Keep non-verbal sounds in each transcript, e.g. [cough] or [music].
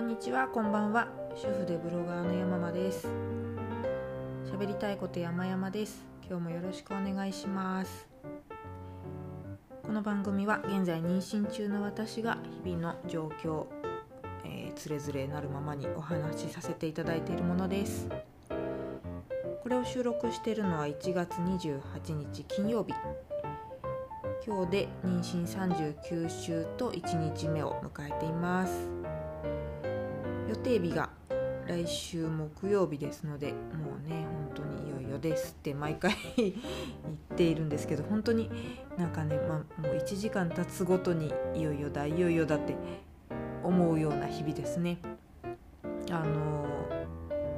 こんにちは、こんばんは。主婦でブロガーの山間です。喋りたいこと山々です。今日もよろしくお願いします。この番組は現在妊娠中の私が日々の状況、えー、つれづれなるままにお話しさせていただいているものです。これを収録しているのは1月28日金曜日。今日で妊娠39週と1日目を迎えています。予定日が来週木曜日ですのでもうね本当にいよいよですって毎回言っているんですけど本当になんかね、まあ、もう1時間経つごとにいよいよだいよいよだって思うような日々ですね。あの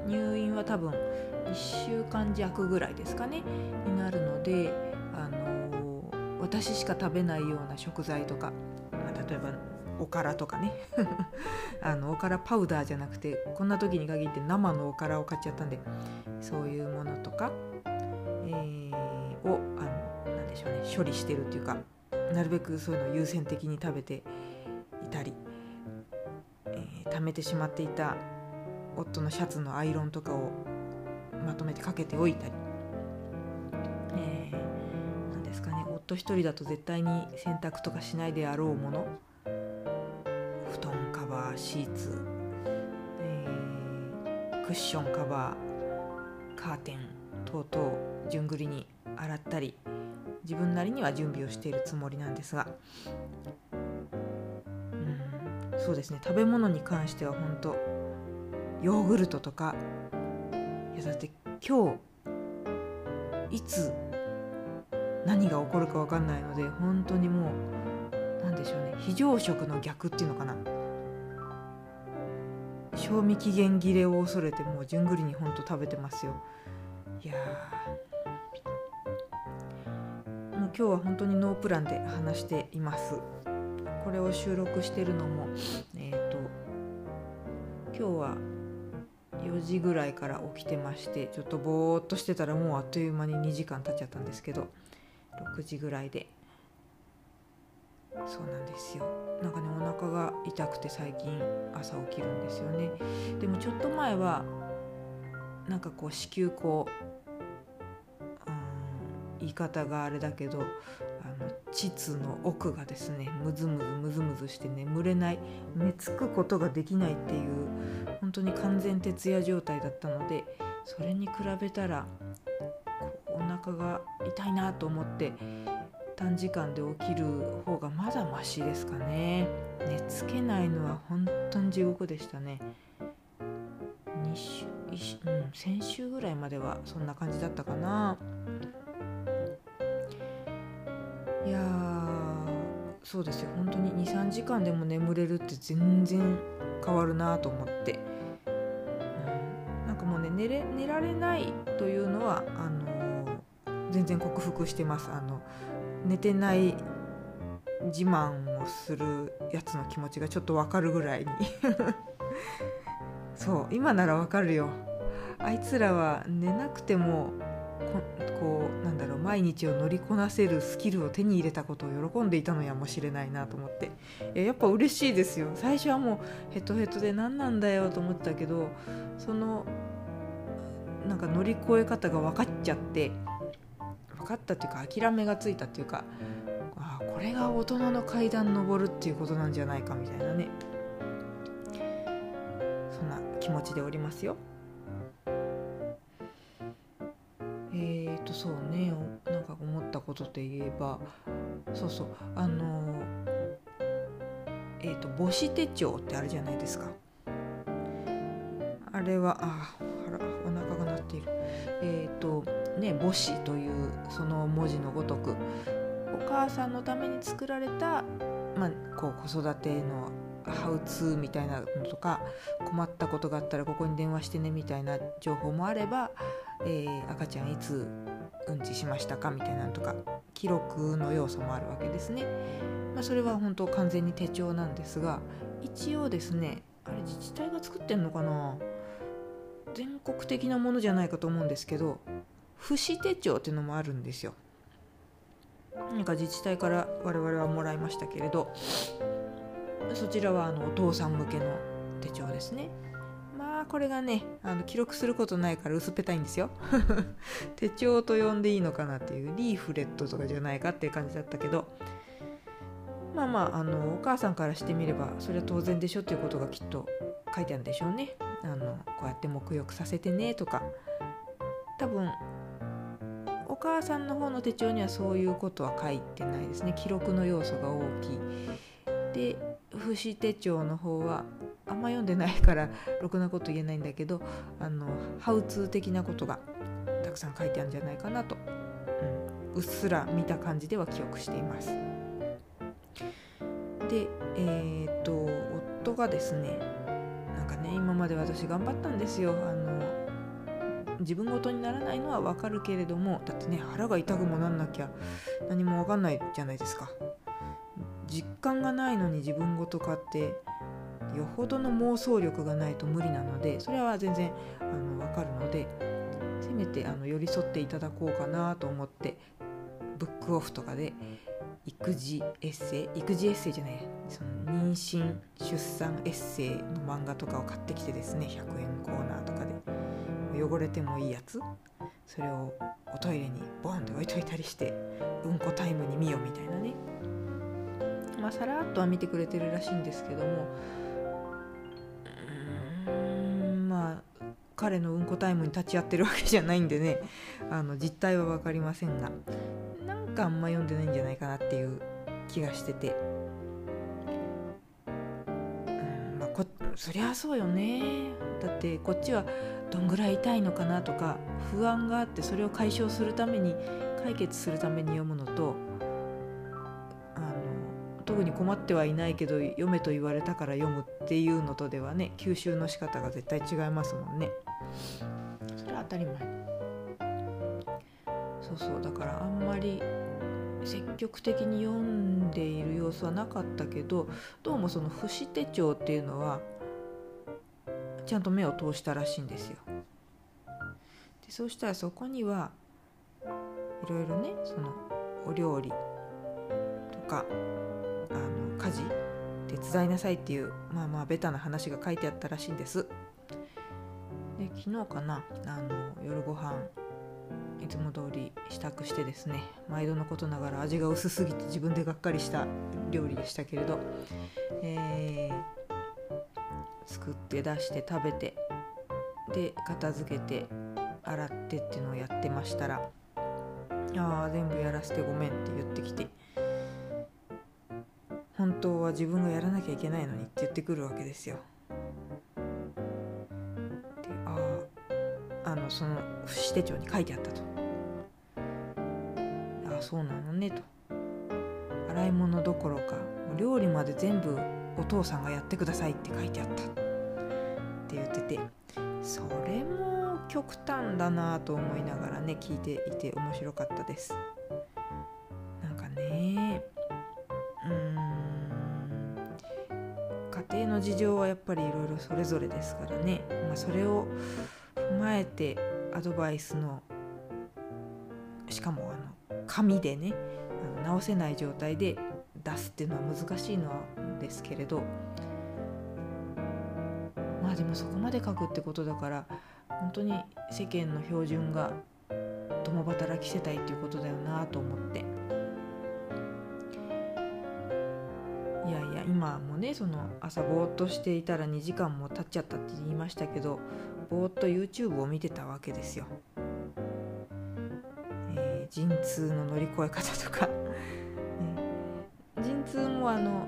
入院は多分1週間弱ぐらいですかねになるのであの私しか食べないような食材とか、まあ、例えばおからとかね。[laughs] あのおからパウダーじゃなくてこんな時に限って生のおからを買っちゃったんでそういうものとか、えー、をあのなでしょうね処理してるっていうかなるべくそういうのを優先的に食べていたり、えー、貯めてしまっていた夫のシャツのアイロンとかをまとめてかけておいたり、えー、なんですかね夫一人だと絶対に洗濯とかしないであろうもの。ーシーツ、えー、クッションカバーカーテン等々順繰りに洗ったり自分なりには準備をしているつもりなんですが。うんそうですね。食べ物に関しては本当ヨーグルトとかいやだって今日いつ何が起こるか分かんないので本当にもう何でしょうね。非常食の逆っていうのかな。賞味期限切れを恐れてもう順繰りにほんと食べてますよ。いやもう今日は本当にノープランで話しています。これを収録してるのもえっ、ー、と今日は4時ぐらいから起きてましてちょっとぼーっとしてたらもうあっという間に2時間経っちゃったんですけど6時ぐらいでそうなんですよ。なんかねお腹が痛くて最近朝起きるんですよね。でもちょっと前はなんかこう子宮口うん言い方があれだけどあの膣の奥がですねムズムズムズムズして眠れない寝つくことができないっていう本当に完全徹夜状態だったのでそれに比べたらお腹が痛いなと思って短時間で起きる方がまだマシですかね。寝つけないのは本当に地獄でしたね。2週、うん、先週ぐらいまではそんな感じだったかな。いやそうですよ。本当に23時間でも眠れるって全然変わるなと思って、うん、なんかもうね寝れ寝られないというのはあの全然克服してます。あの寝てない自慢をするやつの気持ちがちょっとわかるぐらいに。[laughs] そう今ならわかるよ。あいつらは寝なくてもこうなんだろう毎日を乗りこなせるスキルを手に入れたことを喜んでいたのやもしれないなと思って。ややっぱ嬉しいですよ。最初はもうヘトヘトで何なんだよと思ってたけどそのなんか乗り越え方が分かっちゃってかったっていうか諦めがついたっていうかあこれが大人の階段登るっていうことなんじゃないかみたいなね。そんな気持ちでおりますよ。えーとそうね。なんか思ったことといえばそうそう。あのえーと母子手帳ってあるじゃないですか。あれはあ腹お腹が鳴っている。えっ、ー、とね母子というその文字のごとくお母さんのために作られた、まあ、こう子育てのハウツーみたいなのとか困ったことがあったらここに電話してねみたいな情報もあれば、えー、赤ちゃんいつうんちしましたかみたいなのとか記録の要素もあるわけですね。まあ、それは本当完全に手帳なんですが一応ですねあれ自治体が作ってんのかな？全国的なものじゃないかと思うんですけど父子手帳っていうのもあるんですよ。なんか自治体から我々はもらいましたけれどそちらはあのお父さん向けの手帳ですね。まあこれがねあの記録することないから薄っぺたいんですよ。[laughs] 手帳と呼んでいいのかなっていうリーフレットとかじゃないかっていう感じだったけど。まあまああのお母さんからしてみればそれは当然でしょっていうことがきっと書いてあるんでしょうね。あのこうやって沐浴させてねとか。多分母さんの方の手帳にはそういうことは書いてないですね。記録の要素が大きい。で節手帳の方はあんま読んでないからろくなこと言えないんだけどあのハウツー的なことがたくさん書いてあるんじゃないかなと、うん、うっすら見た感じでは記憶しています。でえー、っと夫がですねなんかね今まで私頑張ったんですよ。あの自分ごとにならないのはわかるけれどもだってね腹が痛くもなんなきゃ何もわかんないじゃないですか。実感がないのに自分ごとかってよほどの妄想力がないと無理なのでそれは全然あの分かるのでせめてあの寄り添っていただこうかなと思ってブックオフとかで育児エッセイ育児エッセイじゃないその妊娠出産エッセイの漫画とかを買ってきてですね100円コーナーとかで。汚れてもいいやつ？それをおトイレにボンって置いといたりしてうんこタイムに見よみたいなね。まあさらっとは見てくれてるらしいんですけども。うんまあ彼のうんこタイムに立ち会ってるわけじゃないんでね。あの実態は分かりませんが。なんかあんま読んでないんじゃないかなっていう気がしてて。うんまあこそりゃそうよね。だってこっちはどんぐらい痛いのかなとか不安があってそれを解消するために解決するために読むのとあの特に困ってはいないけど読めと言われたから読むっていうのとではね吸収の仕方が絶対違いますもんね。それは当たり前。そうそう。だからあんまり積極的に読んでいる様子はなかったけどどうもその節手帳っていうのはちゃんと目を通したらしいんですよ。でそうしたらそこにはいろいろねそのお料理とかあの家事手伝いなさいっていうまあまあベタな話が書いてあったらしいんです。で昨日かなあの夜ご飯いつも通り支度してですね毎度のことながら味が薄すぎて自分でがっかりした料理でしたけれど、えー、作って出して食べてで片付けて洗ってっていうのをやってましたら「ああ全部やらせてごめん」って言ってきて本当は自分がやらなきゃいけないのにって言ってくるわけですよ。であああのその節手帳に書いてあったと。ああそうなのねと。洗い物どころか料理まで全部お父さんがやってくださいって書いてあったって言っててそれも極端だなと思いながらね聞いていて面白かったです。なんかねうん家庭の事情はやっぱりいろいろそれぞれですからね、まあ、それを踏まえてアドバイスのしかもあの紙でねあの直せない状態で出すっていうのは難しいのはですけれどまあでもそこまで書くってことだから本当に世間の標準が共働き世帯っていうことだよなと思って。いやいや今もねその朝ぼーっとしていたら2時間も経っちゃったって言いましたけどぼーっと YouTube を見てたわけですよ。えー、陣痛の乗り越え方とか、陣痛もあの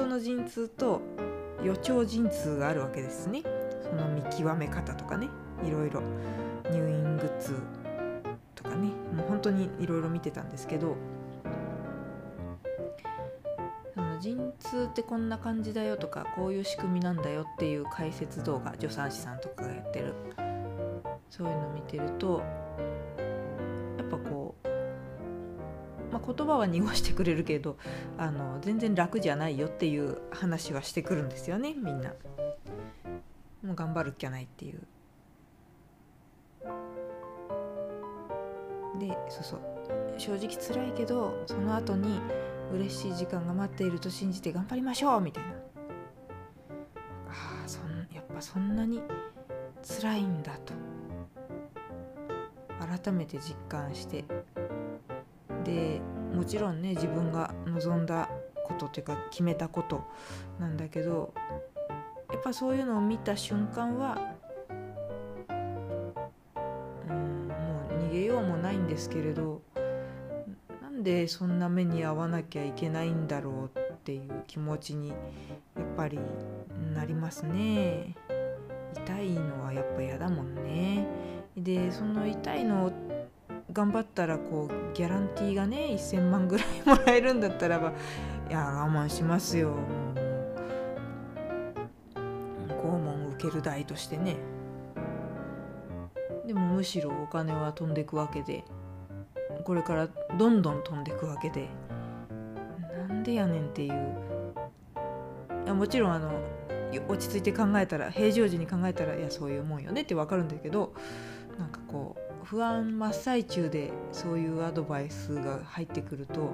本当の陣痛と予兆陣痛があるわけですね。その見極め方とかね。いろいろ。入院グッズとかね。もう本当にいろいろ見てたんですけど。陣痛ってこんな感じだよとかこういう仕組みなんだよっていう解説動画助産師さんとかがやってる。そういうの見てると言葉は濁してくれるけどあの全然楽じゃないよっていう話はしてくるんですよねみんな。もう頑張るっきゃないっていう。でそうそう正直辛いけどその後に嬉しい時間が待っていると信じて頑張りましょうみたいなああそんがそんなに辛いんだと改めて実感してでもちろんね自分が望んだことっていうか決めたことなんだけどやっぱそういうのを見た瞬間はうんもう逃げようもないんですけれどなんでそんな目に遭わなきゃいけないんだろうっていう気持ちにやっぱりなりますね。痛いのはやっぱ嫌だもんね。でその痛いの頑張ったらこうギャランティーがね1000万ぐらいもらえるんだったらばいや我慢しますよ。拷問受ける代としてね。でもむしろお金は飛んでくわけでこれからどんどん飛んでくわけでなんでやねんっていう。いやもちろんあの落ち着いて考えたら平常時に考えたらいやそういうもんよねって分かるんだけどなんかこう不安真っ最中でそういうアドバイスが入ってくると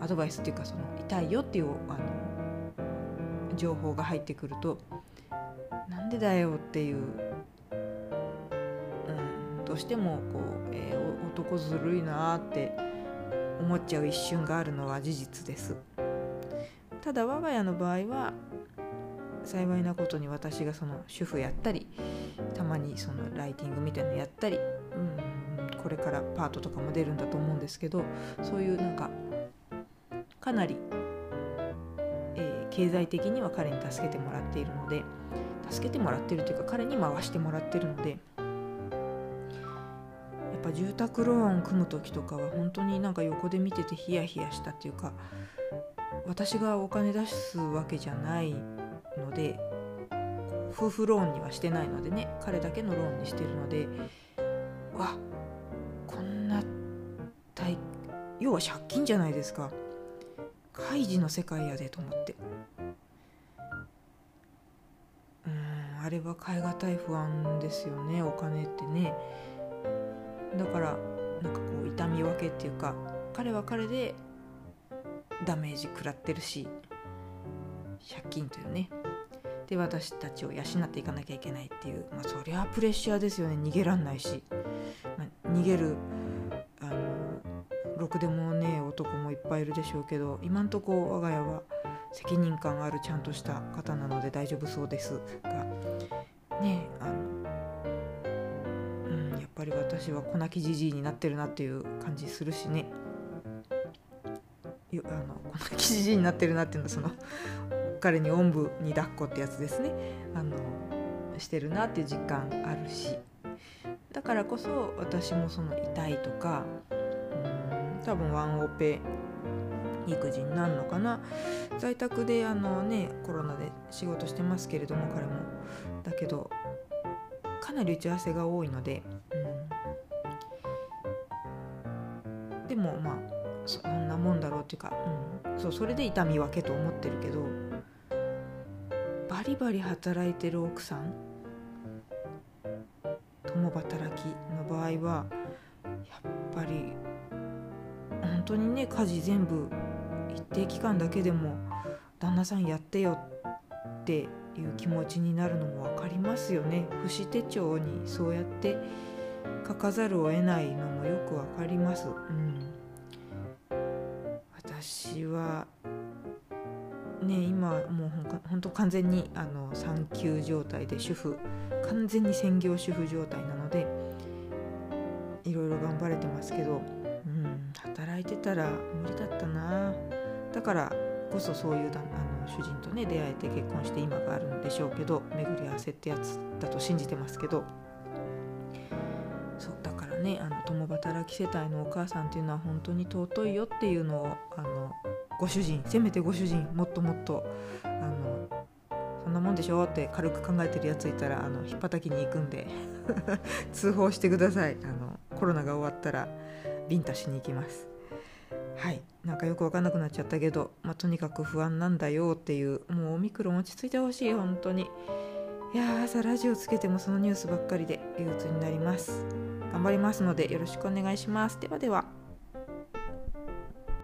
アドバイスっていうかその痛いよっていうあの情報が入ってくるとなんでだよっていう、うん、どうしてもこう、えー、男ずるいなって思っちゃう一瞬があるのは事実です。ただ我が家の場合は幸いなことに私がその主婦やったりまにそのライティングみたいなのやったり、うん、これからパートとかも出るんだと思うんですけどそういうなんかかなり、えー、経済的には彼に助けてもらっているので助けてもらってるというか彼に回してもらってるのでやっぱ住宅ローン組む時とかは本当になんか横で見ててヒヤヒヤしたっていうか私がお金出すわけじゃないので夫婦ローンにはしてないのでね彼だけのローンにしてるのでわこんな大要は借金じゃないですか。開示の世界やでと思って。うんあれは変え難い不安ですよねお金ってね。だからなんかこう痛み分けっていうか彼は彼でダメージ食らってるし借金というね。で私たちを養っていかなきゃいけないっていう、まあ、そりゃプレッシャーですよね。逃げらんないし、まあ、逃げるあのろくでもね男もいっぱいいるでしょうけど今んとこ我が家は責任感あるちゃんとした方なので大丈夫そうですが。ねあの、うん、やっぱり私は粉木じじいになってるなっていう感じするしね。あの粉木じじいになってるなっていうのはその彼におんぶに抱っこってやつですね。あのしてるなっていう実感あるし。だからこそ私もその痛いとかうん多分ワンオペ育児になるのかな。在宅であのねコロナで仕事してますけれども彼も。だけどかなり打ち合わせが多いので、うん、でもまあそんなもんだろうっていうか、うん、そうそれで痛み分けと思ってるけどバリバリ働いてる奥さん？共働きの場合はやっぱり本当にね家事全部一定期間だけでも旦那さんやってよっていう気持ちになるのも分かりますよね。父子手帳にそうやって書かざるを得ないのもよく分かります、うん、私はね今もうほんと完全にあの産休状態で主婦完全に専業主婦状態なのでいろいろ頑張れてますけど、うん、働いてたら無理だったな。だからこそそういうだあの主人とね出会えて結婚して今があるんでしょうけど巡り合わせってやつだと信じてますけどそうだからねあの共働き世帯のお母さんっていうのは本当に尊いよっていうのをあのご主人せめてご主人もっともっとあのそんなもんでしょって軽く考えてるやついたらあのひっぱたきに行くんで [laughs] 通報してください。あのコロナが終わったらビンタしに行きます。はい。なんかよく分かんなくなっちゃったけど、まあ、とにかく不安なんだよっていうもうオミクロン落ち着いてほしい本当に。いや朝ラジオつけてもそのニュースばっかりで憂鬱になります。頑張りますのでよろしくお願いします。ではでは。